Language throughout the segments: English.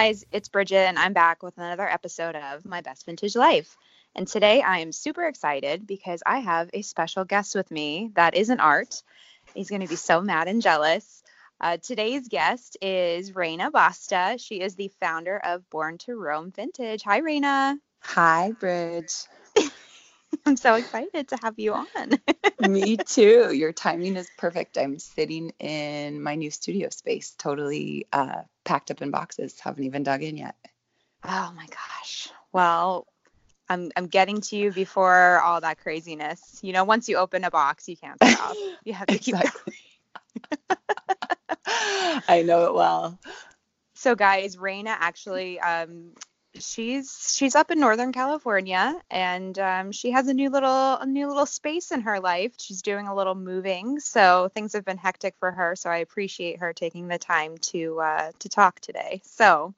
Guys, it's Bridget, and I'm back with another episode of My Best Vintage Life. And today I am super excited because I have a special guest with me that isn't Art. He's going to be so mad and jealous. Uh, today's guest is Raina Basta. She is the founder of Born to Roam Vintage. Hi, Raina. Hi, Bridge. I'm so excited to have you on. Me too. Your timing is perfect. I'm sitting in my new studio space, totally uh, packed up in boxes. Haven't even dug in yet. Oh my gosh. Well, I'm I'm getting to you before all that craziness. You know, once you open a box, you can't stop. You have to keep exactly. I know it well. So guys, Raina actually um, she's she's up in Northern California and um, she has a new little a new little space in her life. She's doing a little moving, so things have been hectic for her. So I appreciate her taking the time to uh, to talk today. So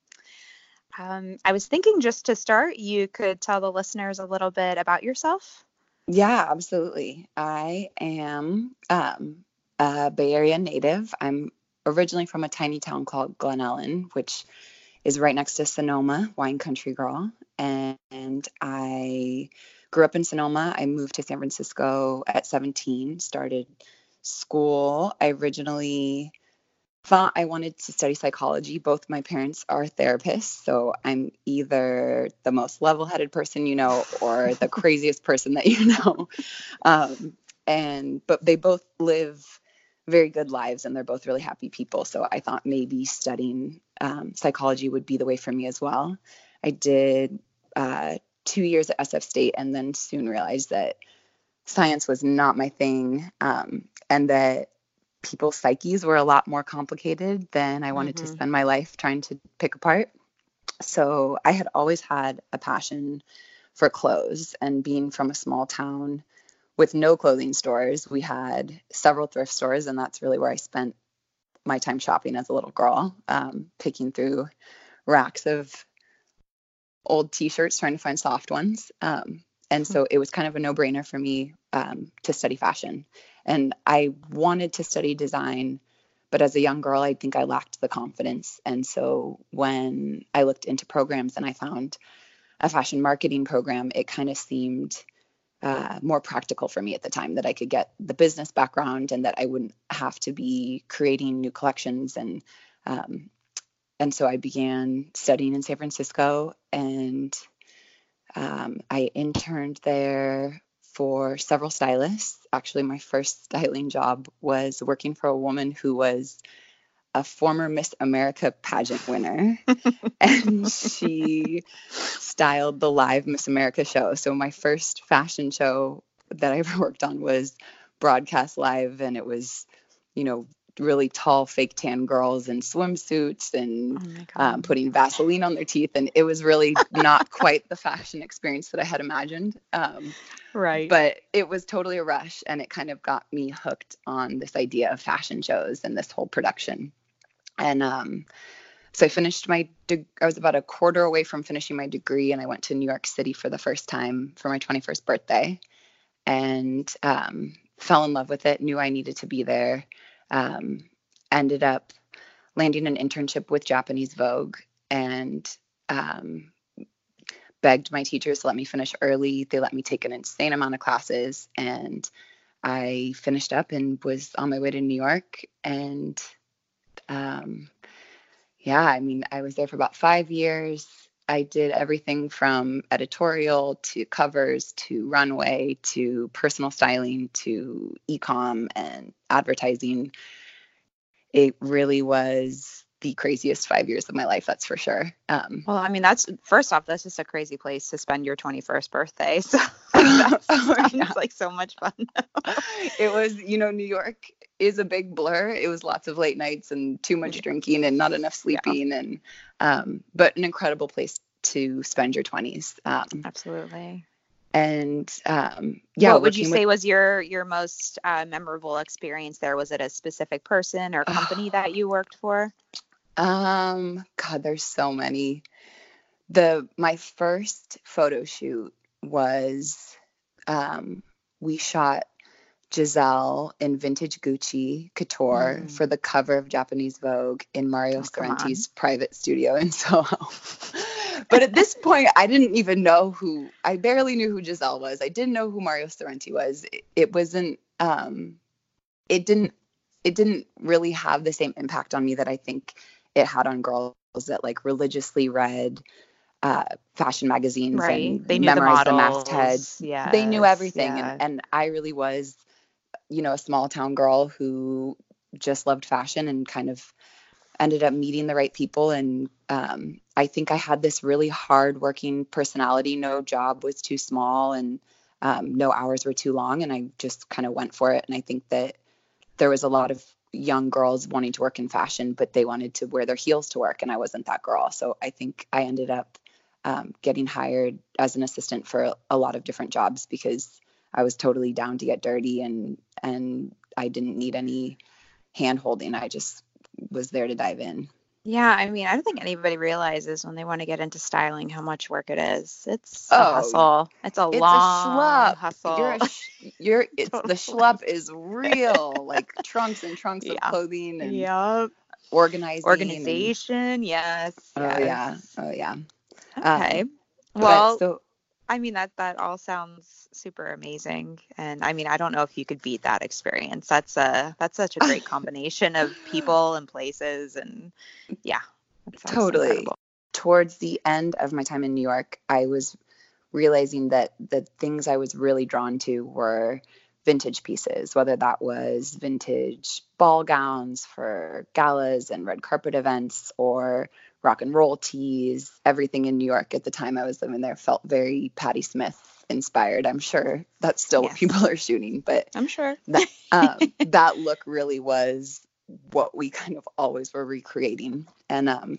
um, I was thinking just to start, you could tell the listeners a little bit about yourself. Yeah, absolutely. I am um, a Bay Area native. I'm originally from a tiny town called Glen Ellen, which is right next to Sonoma, wine country girl. And, and I grew up in Sonoma. I moved to San Francisco at 17, started school. I originally thought I wanted to study psychology. Both my parents are therapists, so I'm either the most level headed person you know or the craziest person that you know. Um, and but they both live very good lives and they're both really happy people. So I thought maybe studying um, psychology would be the way for me as well. I did uh, two years at SF State and then soon realized that science was not my thing um, and that people's psyches were a lot more complicated than I wanted mm-hmm. to spend my life trying to pick apart. So I had always had a passion for clothes and being from a small town with no clothing stores, we had several thrift stores, and that's really where I spent my time shopping as a little girl, um, picking through racks of old T-shirts, trying to find soft ones. Um, and so it was kind of a no-brainer for me um, to study fashion. And I wanted to study design, but as a young girl, I think I lacked the confidence. And so when I looked into programs and I found a fashion marketing program, it kind of seemed uh, more practical for me at the time that I could get the business background and that I wouldn't have to be creating new collections and um, and so I began studying in San Francisco and um, I interned there for several stylists. Actually, my first styling job was working for a woman who was a former Miss America pageant winner, and she styled the live Miss America show. So my first fashion show that I ever worked on was broadcast live, and it was, you know, really tall fake tan girls in swimsuits and oh um, putting Vaseline on their teeth, and it was really not quite the fashion experience that I had imagined. Um, right. But it was totally a rush, and it kind of got me hooked on this idea of fashion shows and this whole production. And um, so I finished my, de- I was about a quarter away from finishing my degree, and I went to New York City for the first time for my 21st birthday, and um, fell in love with it. Knew I needed to be there. Um, ended up landing an internship with Japanese Vogue, and um, begged my teachers to let me finish early. They let me take an insane amount of classes, and I finished up and was on my way to New York and um, yeah, I mean, I was there for about five years. I did everything from editorial to covers to runway to personal styling to ecom and advertising. It really was the craziest five years of my life, that's for sure. Um, well, I mean, that's first off, that's just a crazy place to spend your 21st birthday. So that oh, yeah. like so much fun. it was, you know, New York is a big blur. It was lots of late nights and too much drinking and not enough sleeping, yeah. and um, but an incredible place to spend your 20s. Um, Absolutely. And um, yeah, what would you say with, was your your most uh, memorable experience there? Was it a specific person or company that you worked for? Um, God, there's so many. The my first photo shoot was um, we shot Gisele in vintage Gucci couture Mm. for the cover of Japanese Vogue in Mario Oh, Sorrenti's private studio in Soho. but at this point, I didn't even know who, I barely knew who Gisele was. I didn't know who Mario Sorrenti was. It, it wasn't, um, it didn't, it didn't really have the same impact on me that I think it had on girls that like religiously read uh, fashion magazines Right. and They knew the memorized the, models. mastheads Yeah. they knew everything and, and i really was you know a small town girl who just loved fashion and kind of ended up meeting the right people. And um, i think i had this really hard working personality. No job was too small and um, no hours were too long. And i just kind of went for it. And i think that there was a lot of young girls wanting to work in fashion but they wanted to wear their heels to work. And i wasn't that girl. So i think i ended up um, getting hired as an assistant for a lot of different jobs because I was totally down to get dirty and and I didn't need any hand holding. I just was there to dive in. Yeah, I mean, I don't think anybody realizes when they want to get into styling how much work it is. It's Oh, a hustle. It's a It's long a hustle. You're a sh- you're it's the schlep is real. like trunks and trunks Yeah. of clothing and Yep. organizing. and- Organization. Yes. oh yes. yeah. Oh yeah. Okay. Um, but well, so I mean that that all sounds super amazing, and I mean I don't know if you could beat that experience. That's a that's such a great combination of people and places, and yeah, Totally. incredible. towards the end of my time in New York, I was realizing that the things I was really drawn to were vintage pieces, whether that was vintage ball gowns for galas and red carpet events or rock and roll tees. Everything in New York at the time I was living there felt very Patti Smith inspired. I'm sure that's still what people are shooting, but I'm sure. um, that look really was what we kind of always were recreating and um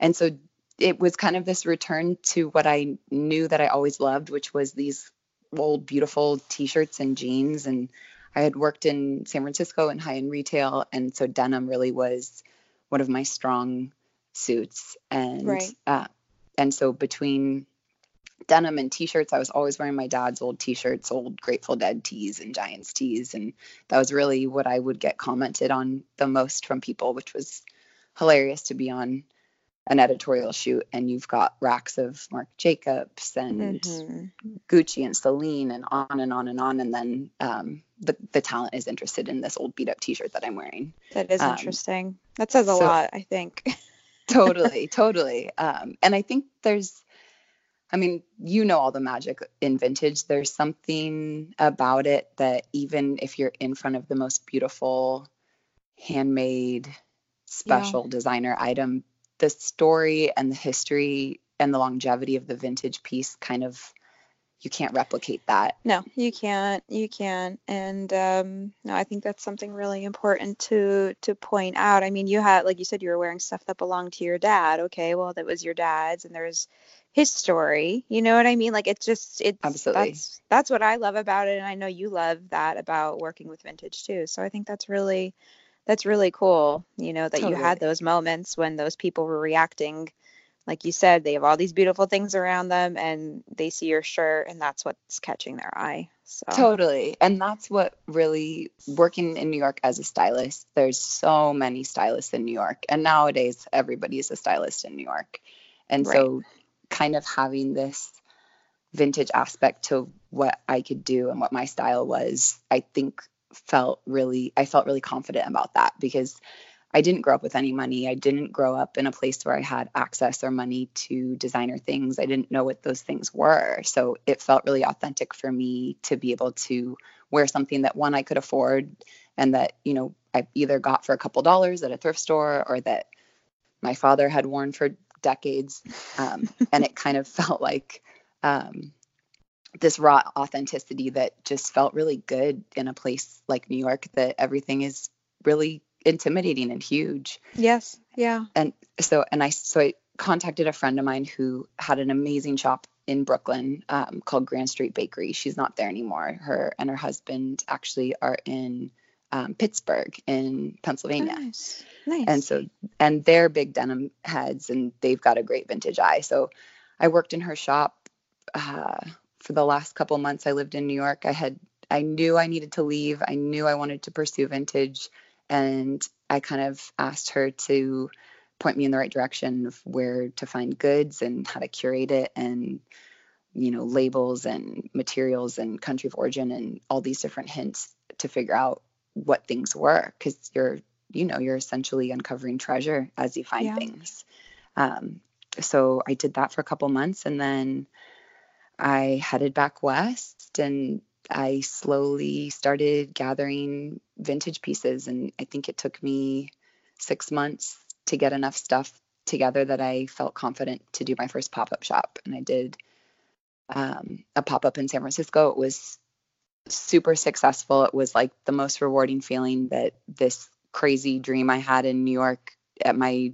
and so it was kind of this return to what i knew that i always loved which was these old beautiful t-shirts and jeans and i had worked in san francisco in high-end retail and so denim really was one of my strong suits and Right. uh, and so between denim and t-shirts i was always wearing my dad's old t-shirts old grateful dead tees and giants tees and that was really what i would get commented on the most from people which was hilarious to be on an editorial shoot and you've got racks of marc jacobs and Mhm. gucci and celine and on and on and on and then um, the, the talent is interested in this old beat up t-shirt that i'm wearing That is Um, interesting. That says a so- lot, I think. totally totally. Um, and i think there's i mean you know all the magic in vintage. There's something about it that even if you're in front of the most beautiful handmade special designer item the story and the history and the longevity of the vintage piece kind of you can't replicate that No, you can't. You can't. And um, no, I think that's something really important to to point out. I mean, you had, like you said, you were wearing stuff that belonged to your dad. Okay, well, that was your dad's, and there's his story. You know what I mean? Like it's just it's Absolutely. that's that's what I love about it, and I know you love that about working with vintage too. So I think that's really that's really cool. You know that you had those moments when those people were reacting like you said, they have all these beautiful things around them and they see your shirt and that's what's catching their eye. So Totally. And that's what really working in New York as a stylist, there's so many stylists in New York. And nowadays everybody is a stylist in New York. And so kind of having this vintage aspect to what I could do and what my style was, I think felt really I felt really confident about that because I didn't grow up with any money. I didn't grow up in a place where I had access or money to designer things. I didn't know what those things were. So it felt really authentic for me to be able to wear something that one I could afford and that, you know, I either got for a couple dollars at a thrift store or that my father had worn for decades. Um, and it kind of felt like um, this raw authenticity that just felt really good in a place like New York that everything is really intimidating and huge Yes. Yeah. and so and i so i contacted a friend of mine who had an amazing shop in brooklyn um, called grand street bakery she's not there anymore her and her husband actually are in um, pittsburgh in pennsylvania Nice. Nice. and so and they're big denim heads and they've got a great vintage eye so i worked in her shop uh, for the last couple months i lived in new york i had I knew I needed to leave. I knew I wanted to pursue vintage. And I kind of asked her to point me in the right direction of where to find goods and how to curate it and you know labels and materials and country of origin and all these different hints to figure out what things were because you're you know you're essentially uncovering treasure as you find Yeah. things um, so i did that for a couple months and then i headed back west and i slowly started gathering vintage pieces and i think it took me six months to get enough stuff together that i felt confident to do my first pop-up shop and i did um, a pop-up in san francisco it was super successful it was like the most rewarding feeling that this crazy dream i had in new york at my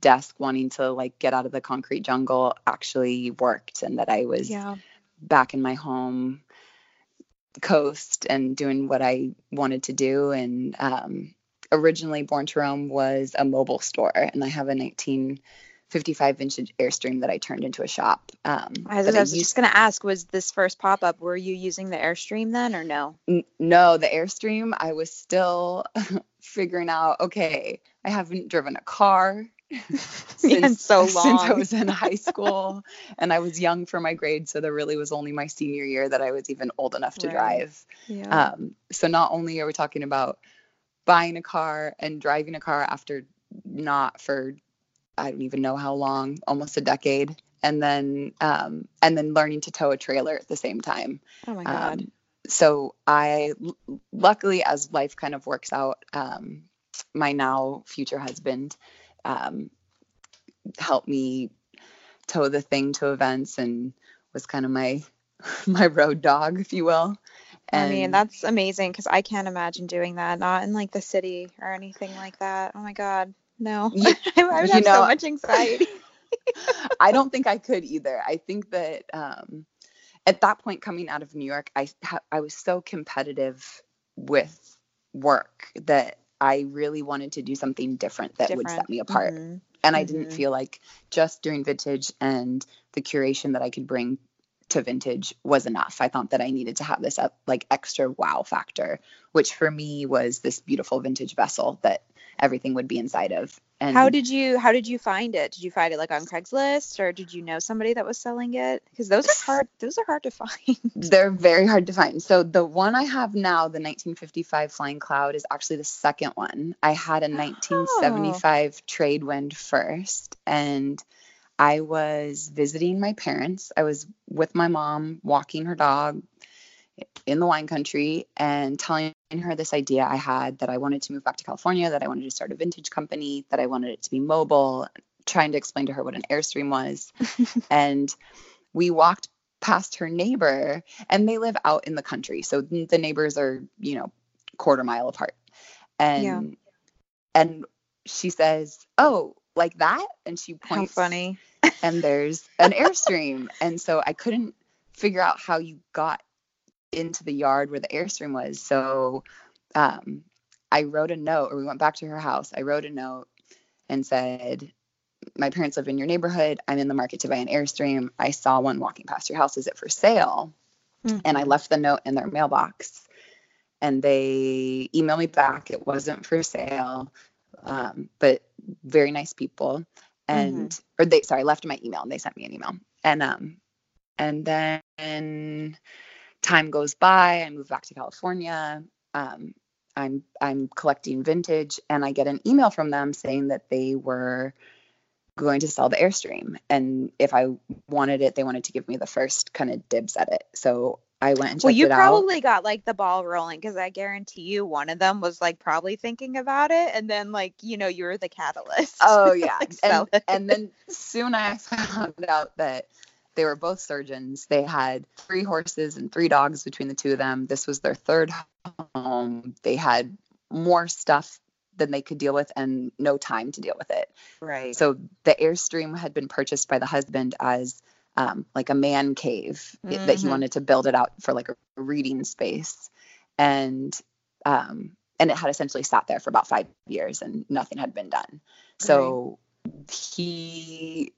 desk wanting to like get out of the concrete jungle actually worked and that i was Yeah. back in my home coast and doing what I wanted to do. And um, originally, Born to Roam was a mobile store, and I have a 1955 vintage Airstream that I turned into a shop. Um, I was, I was used- just gonna ask, was this first pop up? Were you using the Airstream then, or no? N- no, the Airstream, I was still figuring out. Okay, I haven't driven a car in so since I was in high school, and I was young for my grade, so there really was only my senior year that I was even old enough to Right. drive. Yeah. Um, so not only are we talking about buying a car and driving a car after not for I don't even know how long, almost a decade, and then um, and then learning to tow a trailer at the same time. oh my god. Um, so I l- luckily, as life kind of works out, um, my now future husband um, helped me tow the thing to events and was kind of my my road dog, if you will. I mean, that's amazing because I can't imagine doing that, not in like the city or anything like that. Oh my God. No. You- I would have so much anxiety. I don't think I could either. I think that um, at that point, coming out of New York, I I was so competitive with work that I really wanted to do something different that would set me apart. Mhm. And I didn't Mhm. feel like just doing vintage and the curation that I could bring to vintage was enough. I thought that I needed to have this uh, like extra wow factor, which for me was this beautiful vintage vessel that everything would be inside of. And How did you how did you find it? Did you find it like on Craigslist or did you know somebody that was selling it? Because those are hard those are hard to find. They're very hard to find. So the one I have now, the 1955 Flying Cloud, is actually the second one. I had a 1975 Trade Wind first, and I was visiting my parents. I was with my mom walking her dog in the wine country and telling her this idea I had that I wanted to move back to California, that I wanted to start a vintage company, that I wanted it to be mobile, trying to explain to her what an Airstream was. and we walked past her neighbor and they live out in the country. So the neighbors are, you know, quarter mile apart. And Yeah. and she says, "Oh, like that?" And she How points funny. and there's an airstream. and so I couldn't figure out how you got into the yard where the airstream was. So um, I wrote a note, or we went back to her house. I wrote a note and said, My parents live in your neighborhood. I'm in the market to buy an airstream. I saw one walking past your house. Is it for sale? And I Mhm. left the note in their mailbox. And they emailed me back. It wasn't for sale, um, but very nice people. And or they sorry, left my email and they sent me an email. And um, and then time goes by. I move back to California. Um, I'm I'm collecting vintage, and I get an email from them saying that they were going to sell the Airstream, and if I wanted it, they wanted to give me the first kind of dibs at it. So I went and checked out. Well, you it out. probably got like the ball rolling because I guarantee you one of them was like probably thinking about it, and then like you know you were the catalyst. Oh yeah, Like, and and then soon I found out that they were both surgeons. They had three horses and three dogs between the two of them. This was their third home. They had more stuff than they could deal with and no time to deal with it. right. So the Airstream had been purchased by the husband as um, like a man cave i- that he Mhm. wanted to build it out for like a reading space, and um, and it had essentially sat there for about five years and nothing had been done. So he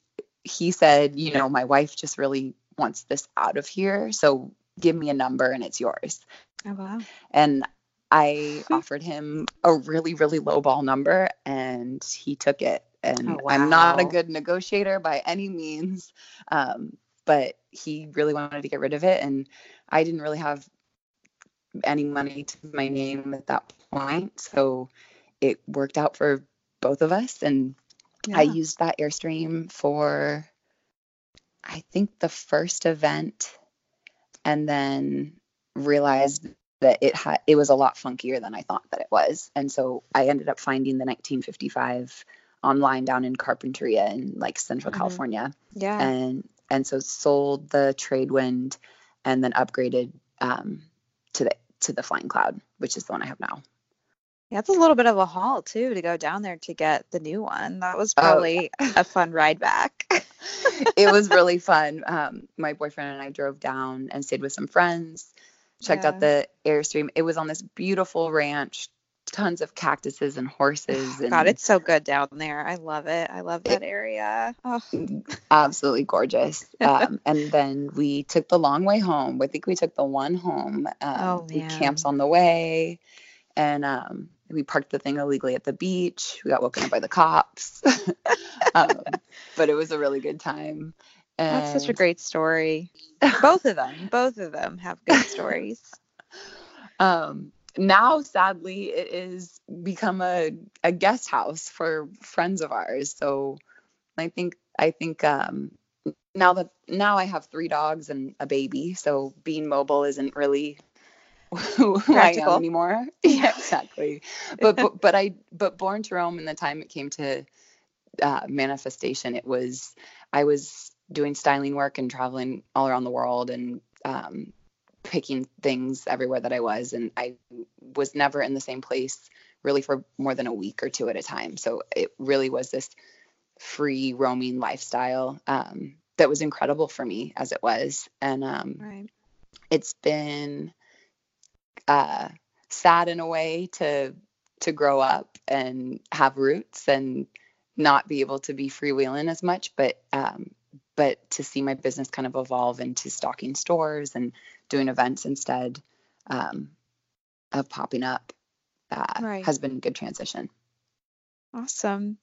he said, you know, my wife just really wants this out of here. So give me a number and it's yours. Oh wow. And I offered him a really, really low ball number and he took it. And Oh, I'm not a good negotiator by any means, um, but he really wanted to get rid of it. And I didn't really have any money to my name at that point. So it worked out for both of us. And I used that Airstream for, I think, the first event, and then realized that it had it was a lot funkier than I thought that it was, and so I ended up finding the 1955 online down in Carpinteria in like Central Mhm. California, Yeah. and and so sold the Tradewind, and then upgraded um, to the to the Flying Cloud, which is the one I have now. Yeah, it's a little bit of a haul too to go down there to get the new one. That was Oh. probably a fun ride back. it was really fun. Um, my boyfriend and I drove down and stayed with some friends, checked out the Airstream. It was on this beautiful ranch, tons of cactuses and horses, and God, it's so good down there. I love it. I love that area. Oh, absolutely gorgeous. Um, and then we took the long way home. I think we took the one home. Um, Oh, We man. camped on the way, and um, we parked the thing illegally at the beach. We got woken up by the cops, um, but it was a really good time. that's such a great story. Both of them, both of them have good stories. um now sadly it is become a, a guest house for friends of ours so i think i think um now that now i have three dogs and a baby so being mobile isn't really who I am anymore yeah exactly but, but but i but born to roam and the time it came to uh, manifestation it was i was doing styling work and traveling all around the world and um, picking things everywhere that I was, and I was never in the same place really for more than a week or two at a time. So it really was this free roaming lifestyle um, that was incredible for me as it was, and um, Right. it's been uh, sad in a way to to grow up and have roots and not be able to be freewheeling as much, but um, but to see my business kind of evolve into stocking stores and doing events instead um, of popping up uh, Right. has been a good transition. Awesome.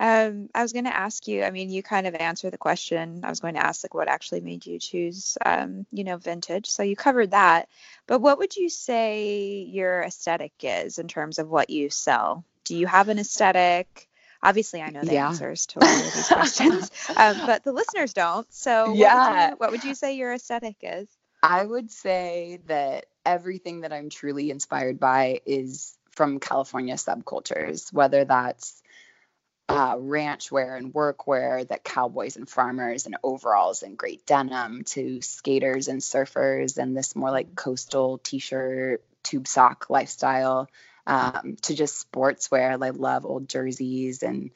Um, I was going to ask you, I mean, you kind of answered the question. I was going to ask, like, what actually made you choose, um, you know, vintage. So you covered that. But what would you say your aesthetic is in terms of what you sell? Do you have an aesthetic? Obviously, I know the Yeah. answers to all of these questions, um, but the listeners don't. So what would, Yeah. you, what would you say your aesthetic is? I would say that everything that I'm truly inspired by is from California subcultures, whether that's uh, ranch wear and work wear that cowboys and farmers and overalls and great denim to skaters and surfers and this more like coastal t-shirt tube sock lifestyle um, to just sportswear. I love old jerseys and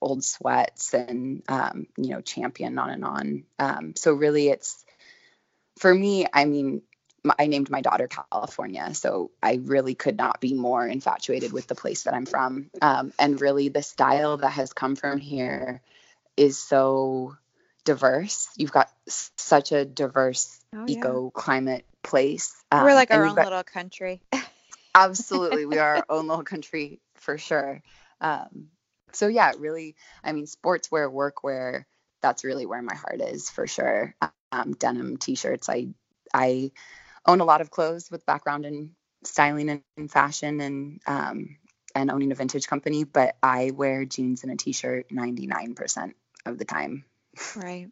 old sweats and um, you know champion on and on. Um, so really, it's for me. I mean, I named my daughter California, so I really could not be more infatuated with the place that I'm from. Um, and really, the style that has come from here is so diverse. You've got such a diverse Oh, yeah. eco climate place. We're um, like our own got- little country. absolutely we are our own little country for sure um, so yeah really i mean sportswear workwear that's really where my heart is for sure um, denim t-shirts i i own a lot of clothes with background in styling and, fashion and um, and owning a vintage company but i wear jeans and a t-shirt 99% of the time Right.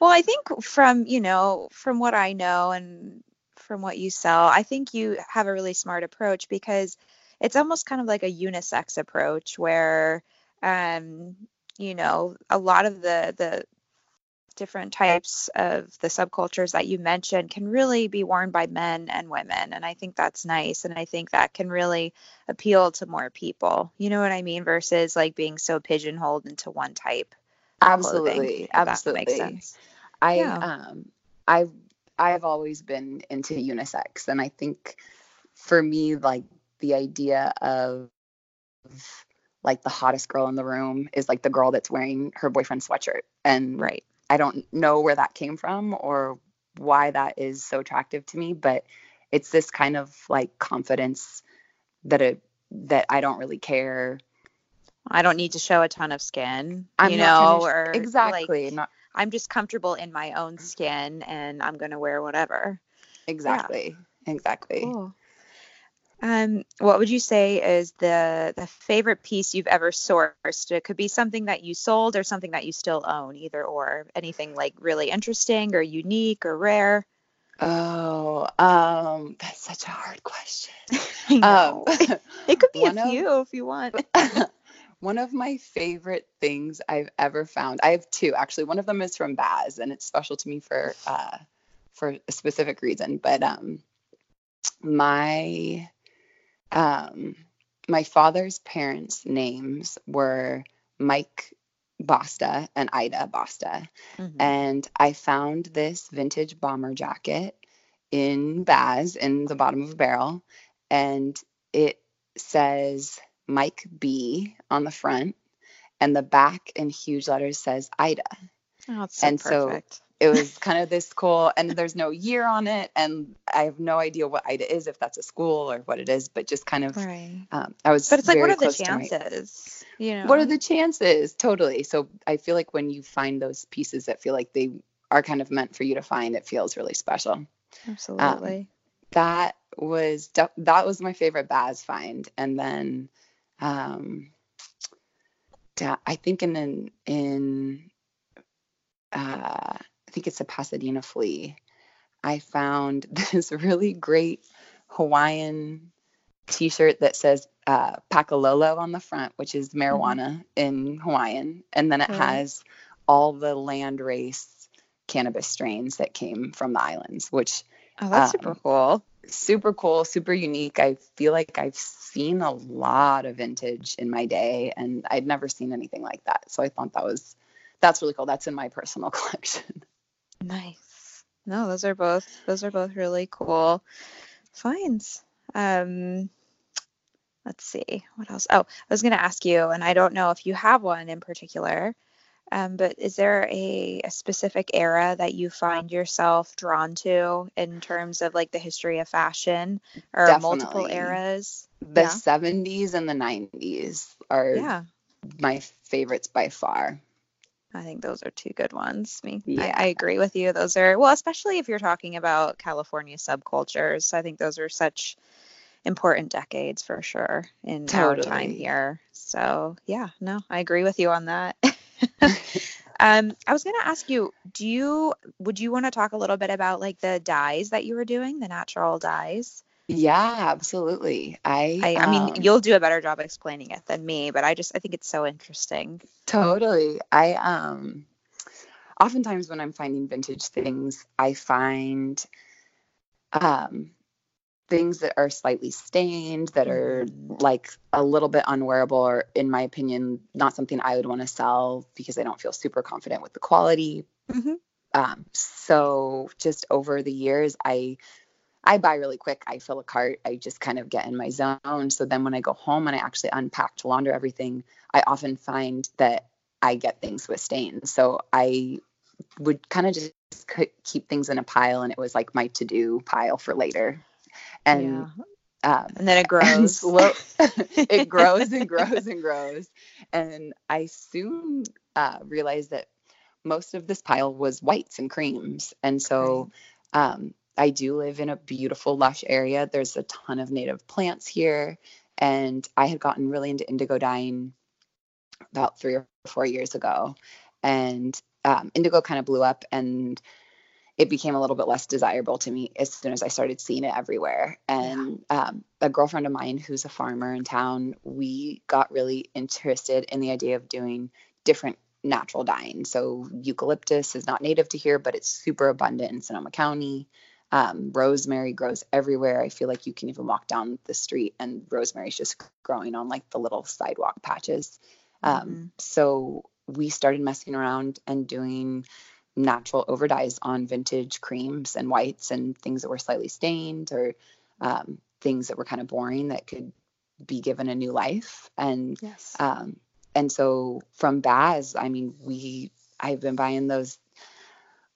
Well, I think from, you know, from what I know and from what you sell, I think you have a really smart approach because it's almost kind of like a unisex approach where um, you know, a lot of the the different types of the subcultures that you mentioned can really be worn by men and women and I think that's nice and I think that can really appeal to more people. You know what I mean versus like being so pigeonholed into one type of clothing, absolutely absolutely makes sense. I Yeah. um I've I've always been into unisex and I think for me like the idea of like the hottest girl in the room is like the girl that's wearing her boyfriend's sweatshirt and Right. I don't know where that came from or why that is so attractive to me, but it's this kind of like confidence that it that I don't really care. I don't need to show a ton of skin, I'm you know, to- or exactly, like, not I'm just comfortable in my own skin and I'm going to wear whatever. exactly, exactly. Cool. Um, what would you say is the the favorite piece you've ever sourced? It could be something that you sold or something that you still own, either or. Anything like really interesting or unique or rare? Oh, um, that's such a hard question. Um, it could be a of- few if you want. one of my favorite things I've ever found. I have two actually. One of them is from Baz, and it's special to me for uh, for a specific reason. But um, my um, my father's parents' names were Mike Basta and Ida Basta, Mhm. and I found this vintage bomber jacket in Baz in the bottom of a barrel, and it says Mike B on the front, and the back in huge letters says Ida. Oh, so and so- perfect. It was kind of this cool, and there's no year on it, and I have no idea what Ida is, if that's a school or what it is, but just kind of, right. um, I was. But it's like, what are the to my- chances? You know. what are the chances? Totally. So I feel like when you find those pieces that feel like they are kind of meant for you to find, it feels really special. Absolutely. that was that was my favorite Baz find, and then um, I think in in, in uh, think it's a Pasadena flea. I found this really great Hawaiian T-shirt that says uh, Pakalolo on the front, which is marijuana in Hawaiian, and then it Right. has all the land race cannabis strains that came from the islands, which oh, that's um, super cool. super cool, super unique. I feel like I've seen a lot of vintage in my day and I'd never seen anything like that. So I thought that was that's really cool. That's in my personal collection. Nice. No, those are both those are both really cool finds. Um, let's see what else. Oh, I was going to ask you, and I don't know if you have one in particular, um, but is there a, a specific era that you find yourself drawn to in terms of like the history of fashion or multiple eras? The Yeah. 70s and the 90s are Yeah, my favorites by far. I think those are two good ones. Me, Yeah. I, I agree with you. Those are well, especially if you're talking about California subcultures. I think those are such important decades for sure in our time here. So yeah, no, I agree with you on that. um, I was going to ask you, do you would you want to talk a little bit about like the dyes that you were doing, the natural dyes? Yeah, absolutely. I I, I mean, um, you'll do a better job explaining it than me, but I just I think it's so interesting. Totally. I um oftentimes when I'm finding vintage things, I find um things that are slightly stained, that are like a little bit unwearable or in my opinion not something I would want to sell because I don't feel super confident with the quality. mm-hmm. Um so just over the years I I buy really quick. I fill a cart. I just kind of get in my zone. So then when I go home and I actually unpack to launder everything, I often find that I get things with stains. So I would kind of just keep things in a pile, and it was like my to do pile for later. And um, and then it grows. slow, it grows and grows and grows. And I soon uh, realized that most of this pile was whites and creams. And so um, I do live in a beautiful, lush area. There's a ton of native plants here. And I had gotten really into indigo dyeing about three or four years ago. And um, indigo kind of blew up and it became a little bit less desirable to me as soon as I started seeing it everywhere. And um, a girlfriend of mine who's a farmer in town, we got really interested in the idea of doing different natural dyeing. So eucalyptus is not native to here, but it's super abundant in Sonoma County. Um, rosemary grows everywhere. I feel like you can even walk down the street and rosemary's just growing on like the little sidewalk patches. Um, So we started messing around and doing natural over dyes on vintage creams and whites and things that were slightly stained or um, things that were kind of boring that could be given a new life. And yes. um, and so from Baz, I mean, we I've been buying those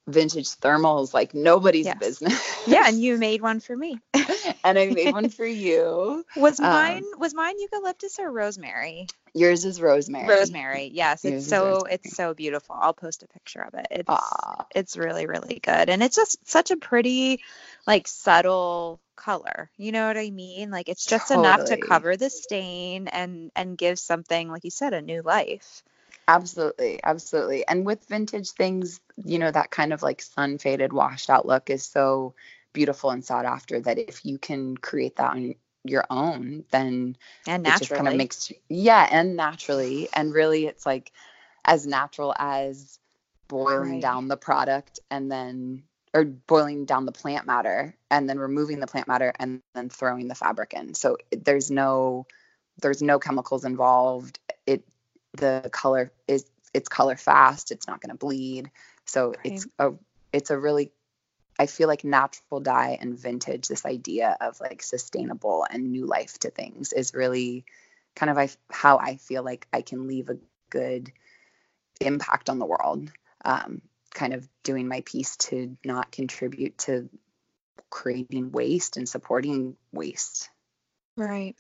vintage thermals like nobody's Yes. business. Yeah, and you made one for me. and I made one for you. Was Um, mine was mine eucalyptus or rosemary? Yours is rosemary. Rosemary. Yes, Yours it's so rosemary. it's so beautiful. I'll post a picture of it. It's Aw, it's really really good and it's just such a pretty like subtle color. You know what I mean? Like it's just enough to cover the stain and and give something like you said a new life. Absolutely, absolutely. And with vintage things, you know, that kind of like sun faded, washed out look is so beautiful and sought after that if you can create that on your own, then And it just kind of makes yeah, and naturally. And really it's like as natural as boiling Right. down the product and then or boiling down the plant matter and then removing the plant matter and then throwing the fabric in. So there's no there's no chemicals involved. It the color is it's color fast, it's not going to bleed. So it's a it's a really I feel like natural dye and vintage this idea of like sustainable and new life to things is really kind of I, how I feel like I can leave a good impact on the world. Um, kind of doing my piece to not contribute to creating waste and supporting waste. Right.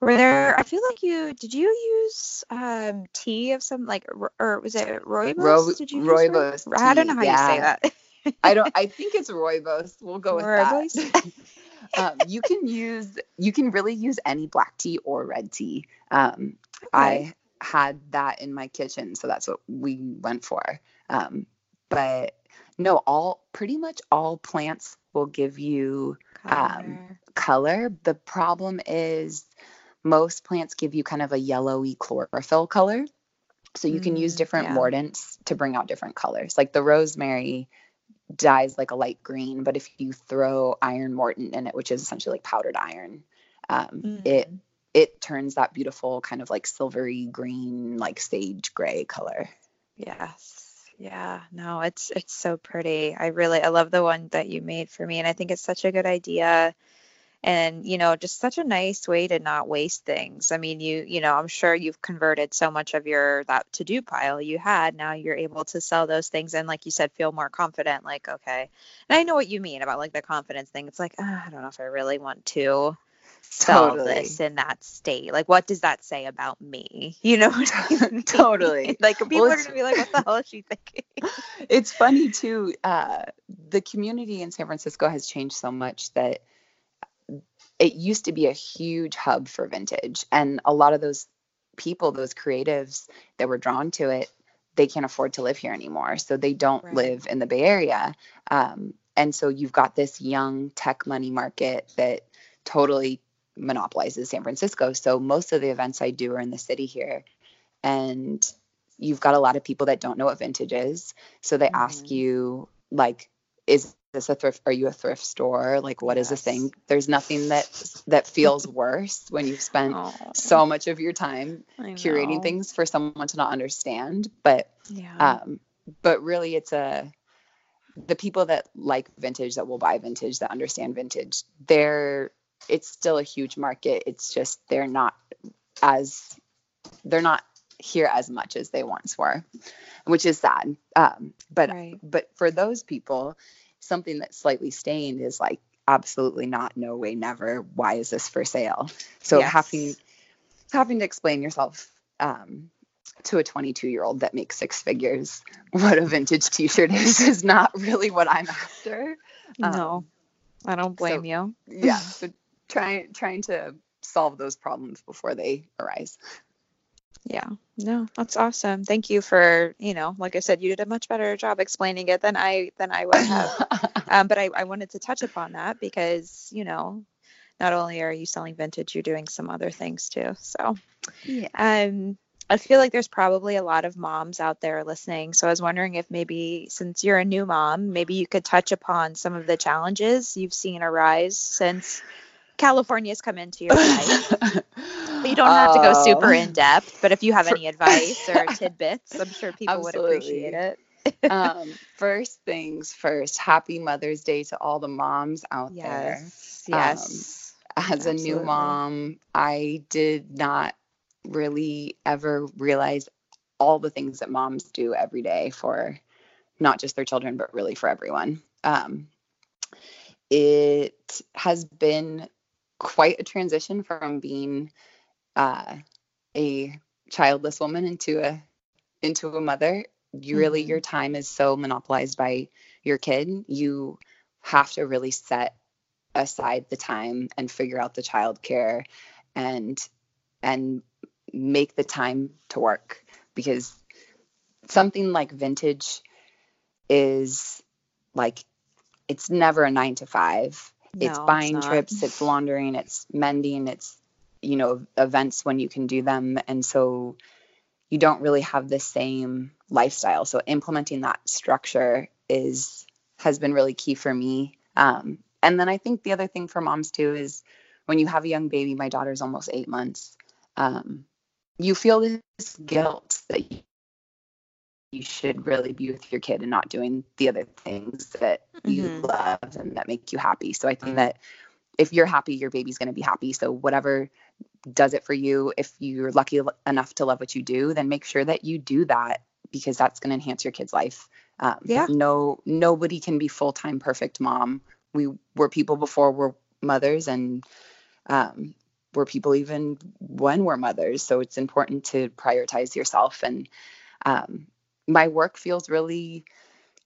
Were there? I feel like you did. You use um, tea of some like, or was it rooibos? Ro- did you rooibos I don't know tea, how you say that. I don't. I think it's rooibos. We'll go with Rooibos? that. um, you can use. You can really use any black tea or red tea. Um, I had that in my kitchen, so that's what we went for. Um, but no, all pretty much all plants will give you um, Color. color. The problem is most plants give you kind of a yellowy chlorophyll color. So you can use Mm, different yeah. mordants to bring out different colors. Like the rosemary dyes like a light green, but if you throw iron mordant in it, which is essentially like powdered iron, um, it Mhm. it turns that beautiful kind of like silvery green, like sage gray color. Yes. Yeah. No, it's it's so pretty. I really I love the one that you made for me and I think it's such a good idea and you know just such a nice way to not waste things. I mean, you you know, I'm sure you've converted so much of your that to-do pile you had. Now you're able to sell those things and like you said feel more confident like okay. And I know what you mean about like the confidence thing. It's like, "Ah, I don't know if I really want to sell Totally. this in that state. Like what does that say about me? You know what I mean? Totally. like people are gonna be like, "What the hell is she thinking?" it's funny too. Uh, the community in San Francisco has changed so much that it used to be a huge hub for vintage, and a lot of those people, those creatives that were drawn to it, they can't afford to live here anymore, so they don't Right. live in the Bay Area. Um, and so you've got this young tech money market that totally monopolizes San Francisco. So most of the events I do are in the city here, and you've got a lot of people that don't know what vintage is. So they ask Mhm. you, like, is this a thrift? Are you a thrift store? Like, what is Yes. a thing? There's nothing that that feels worse when you've spent Oh, so much of your time curating things for someone to not understand. But Yeah. um, but really, it's a the people that like vintage that will buy vintage that understand vintage. They're it's still a huge market. It's just they're not as they're not here as much as they once were, which is sad. Um, but right. but for those people, something that's slightly stained is like absolutely not, no way, never. Why is this for sale? So Yes. having having to explain yourself um, to a 22 year old that makes six figures what a vintage T-shirt is is not really what I'm after. no, Um, I don't blame so- you. yeah, so trying trying to solve those problems before they arise. Yeah. No, that's awesome. Thank you for, you know, like I said, you did a much better job explaining it than I than I would have. um, but I, I wanted to touch upon that because, you know, not only are you selling vintage, you're doing some other things too. So yeah. um I feel like there's probably a lot of moms out there listening. So I was wondering if maybe since you're a new mom, maybe you could touch upon some of the challenges you've seen arise since California's come into your life. But you don't have to go super in depth, but if you have any advice or tidbits, I'm sure people would appreciate it. um, first things first, happy Mother's Day to all the moms out there. Yes. Yes. As a new mom, I did not really ever realize all the things that moms do every day for not just their children, but really for everyone. Um, it has been quite a transition from being uh, a childless woman into a into a mother. You really Mm-hmm. your time is so monopolized by your kid. You have to really set aside the time and figure out the childcare and and make the time to work because something like vintage is like it's never a 9 to 5 it's No, it's buying not. trips it's laundering it's mending it's you know events when you can do them and so you don't really have the same lifestyle so implementing that structure is has been really key for me um, and then i think the other thing for moms too is when you have a young baby my daughter's almost eight months um, you feel this guilt that you you should really be with your kid and not doing the other things that you Mhm. love and that make you happy. So I think that if you're happy, your baby's going to be happy. So whatever does it for you, if you're lucky enough to love what you do, then make sure that you do that because that's going to enhance your kid's life. Um, Yeah. No, nobody can be full time perfect mom. We were people before we're mothers, and um, we're people even when we're mothers. So it's important to prioritize yourself. And um, my work feels really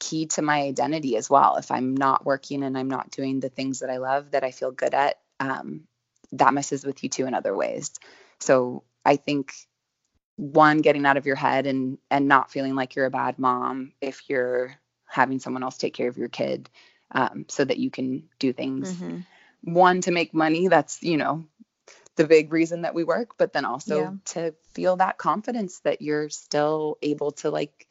key to my identity as well. If I'm not working and I'm not doing the things that I love that I feel good at, um, that messes with you too in other ways. So I think one, getting out of your head and and not feeling like you're a bad mom if you're having someone else take care of your kid, um, so that you can do things. Mhm. One to make money. That's you know the big reason that we work, but then also Yeah. to feel that confidence that you're still able to like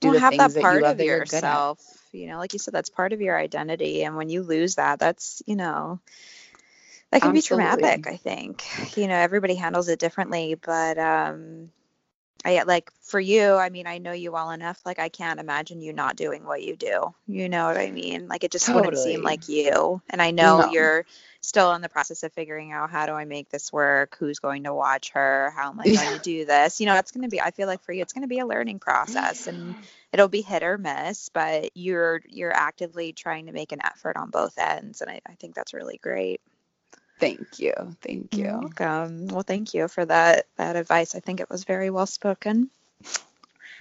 do Well, the have things that that, part you love of that you're good at. yourself. You know, like you said, that's part of your identity. And when you lose that, that's, you know, that can be traumatic, I think. You know, everybody handles it differently, but um I like for you, I mean, I know you well enough. Like I can't imagine you not doing what you do. You know what I mean? Like it just wouldn't seem like you. And I know No. you're still in the process of figuring out how do I make this work? Who's going to watch her? How am I going to do this? You know, it's going to be I feel like for you it's going to be a learning process and it'll be hit or miss, but you're you're actively trying to make an effort on both ends and I, I think that's really great. Thank you. Thank you. welcome. Well, thank you for that that advice. I think it was very well spoken.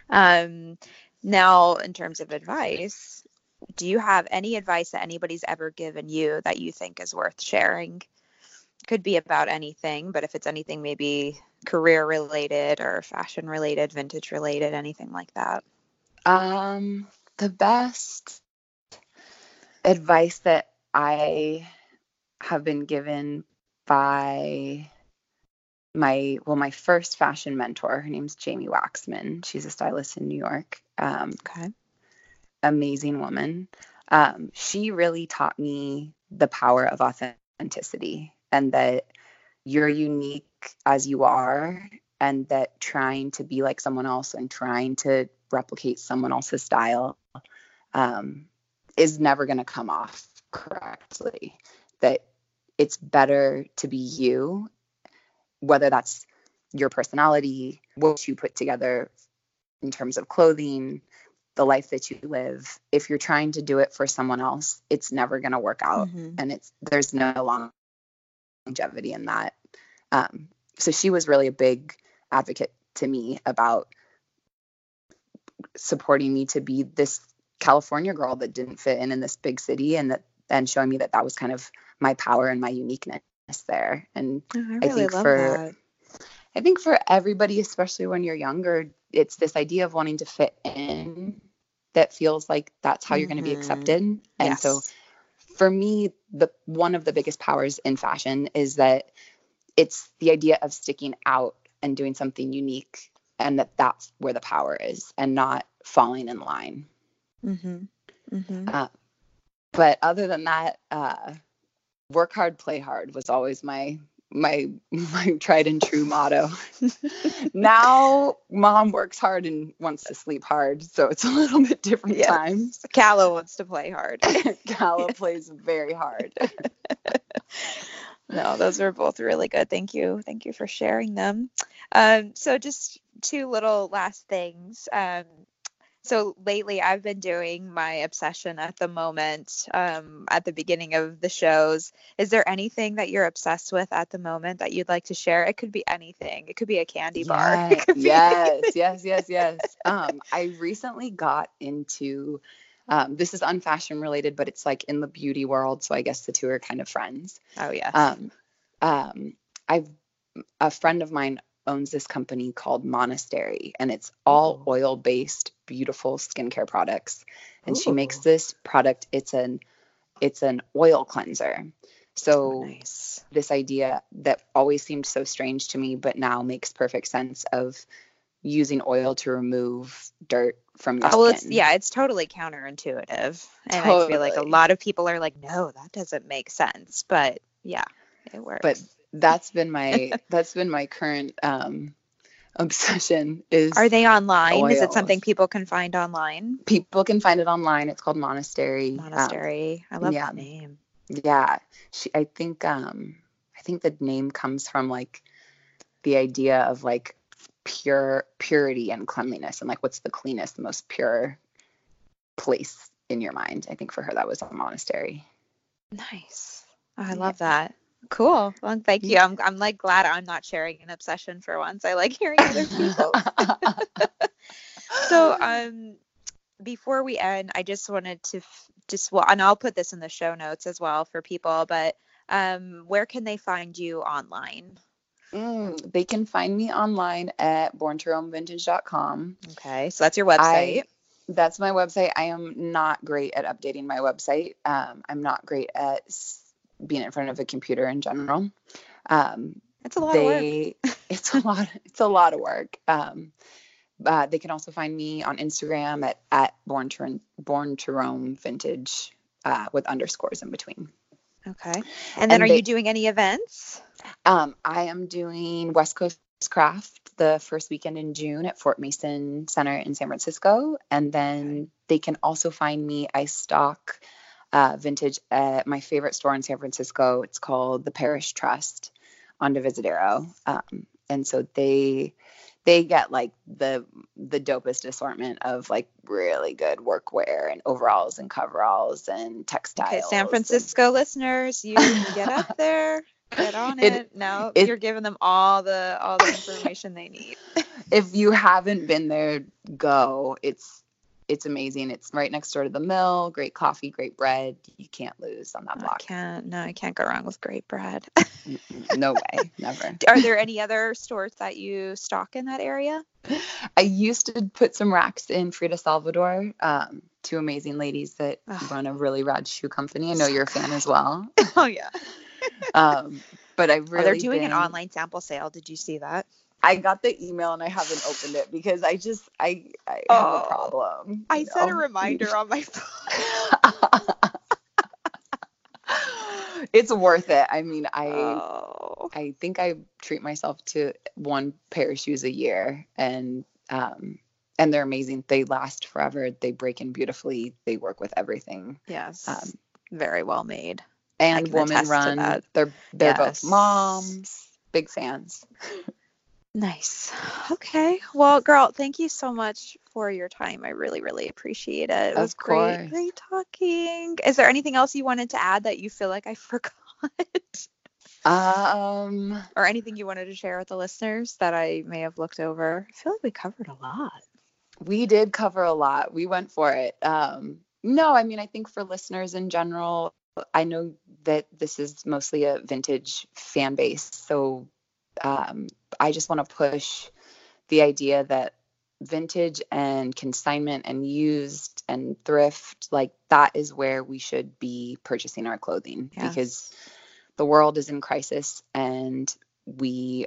Um, now, in terms of advice, do you have any advice that anybody's ever given you that you think is worth sharing? Could be about anything, but if it's anything maybe career related or fashion related, vintage related, anything like that. Um, the best advice that I have been given by my well, my first fashion mentor. Her name's Jamie Waxman. She's a stylist in New York. Um, Okay. Amazing woman. Um, she really taught me the power of authenticity and that you're unique as you are, and that trying to be like someone else and trying to replicate someone else's style um, is never going to come off correctly. That it's better to be you, whether that's your personality, what you put together in terms of clothing, the life that you live. If you're trying to do it for someone else, it's never going to work out, Mhm. and it's there's no longevity in that. Um, so she was really a big advocate to me about supporting me to be this California girl that didn't fit in in this big city, and that and showing me that that was kind of my power and my uniqueness there. And Oh, I I think for- that. I think for everybody, especially when you're younger, it's this idea of wanting to fit in that feels like that's how you're going to be Mhm. accepted. And so for me, the one of the biggest powers in fashion is that it's the idea of sticking out and doing something unique and that that's where the power is and not falling in line. Mhm. Mhm. Uh, but other than that, uh, work hard, play hard was always my my my tried and true motto. now mom works hard and wants to sleep hard, so it's a little bit different Yes. times. Callow wants to play hard. Gala plays very hard. No, those are both really good. Thank you. Thank you for sharing them. Um, so just two little last things. Um, So lately, I've been doing my obsession at the moment. Um, at the beginning of the shows, is there anything that you're obsessed with at the moment that you'd like to share? It could be anything. It could be a candy bar. Yes, yes, yes, yes, yes. Um, I recently got into. Um, this is unfashion related, but it's like in the beauty world, so I guess the two are kind of friends. Oh yes. Um, um, I've a friend of mine owns this company called Monastery, and it's all Ooh. oil based, beautiful skincare products. And she makes this product. It's an it's an oil cleanser. Oh, So nice. this idea that always seemed so strange to me, but now makes perfect sense of using oil to remove dirt from your Oh, well, it's skin. yeah, it's totally counterintuitive, and I feel like a lot of people are like, no, that doesn't make sense, but yeah, it works. But that's been my that's been my current um obsession is are they online? Is it something people can find online? people can find it online. It's called Monastery. Um, Monastery. I love yeah. that name. yeah. She I think um I think the name comes from like the idea of like pure purity and cleanliness and like what's the cleanest, the most pure place in your mind. I think for her that was a monastery. Nice. Oh, I Yeah. love that. Cool. Well, thank you. I'm I'm like glad I'm not sharing an obsession for once. I like hearing other people. so um before we end i just wanted to f- just well and i'll put this in the show notes as well for people but um where can they find you online Mm, they can find me online at borntoroamvintage.com. okay so that's your website I, that's my website. I am not great at updating my website. Um, I'm not great at s- being in front of a computer in general. Um, it's a lot of work they, it's a lot. It's a lot of work. Um, uh, they can also find me on Instagram at at born to born to roam vintage uh, with underscores in between. okay and then and are they- you doing any events Um, I am doing West Coast Craft the first weekend in June at Fort Mason Center in San Francisco. And then they can also find me. I stock uh, vintage at my favorite store in San Francisco. It's called the Parish Trust on Divisadero. Um, and so they they get like the the dopest assortment of like really good workwear and overalls and coveralls and textiles. okay san and- francisco listeners you get up there get on It- it, no it- you're giving them all the all the information they need if you haven't been there, go. It's it's amazing. It's right next door to the mill. Great coffee, great bread. You can't lose on that block. i can't no i can't go wrong with great bread No way, never. are there any other stores that you stock in that area I used to put some racks in Frida Salvador. Um, two amazing ladies that run a really rad shoe company. I know So you're a fan as well. oh yeah Um, but I really oh, they're doing been- an online sample sale did you see that I got the email and I haven't opened it because I just I I have Oh. a problem. i you set a reminder on my phone it's worth it. I mean, I oh I think I treat myself to one pair of shoes a year and um and they're amazing. They last forever. They break in beautifully. They work with everything. yes Um, very well made And woman run. They're they're Yes. both moms. Big fans. nice. Okay. Well girl thank you so much for your time. I really really appreciate it. It was great great talking. Is there anything else you wanted to add that you feel like i forgot? Um. Or anything you wanted to share with the listeners that i may have looked over? I feel like we covered a lot. We did cover a lot. We went for it. Um, no, I mean, I think for listeners in general, I know that this is mostly a vintage fan base. So um, I just want to push the idea that vintage and consignment and used and thrift, like that is where we should be purchasing our clothing. Yeah. because the world is in crisis and we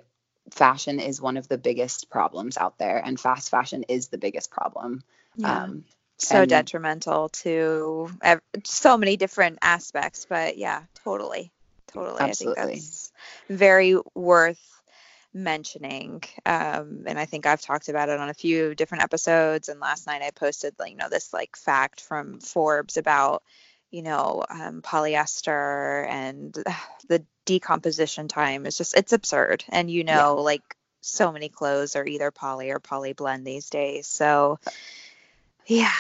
fashion is one of the biggest problems out there and fast fashion is the biggest problem. Yeah. Um so and- detrimental to ev- so many different aspects but yeah totally totally i think that's very worth mentioning um, and i think i've talked about it on a few different episodes and last night i posted like you know this like fact from forbes about you know um, polyester and the decomposition time is just it's absurd and you Yeah. know like so many clothes are either poly or poly blend these days so Yeah.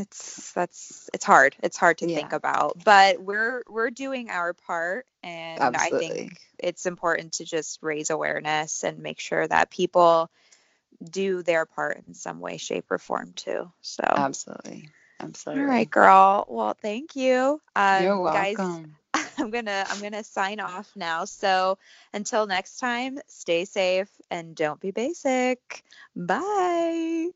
It's that's it's hard. It's hard to Yeah. think about, but we're we're doing our part and I think it's important to just raise awareness and make sure that people do their part in some way shape or form too. So Absolutely. Absolutely. all right, girl. Well, thank you. Um, You're guys, welcome. I'm gonna I'm gonna sign off now. So until next time, stay safe and don't be basic. Bye.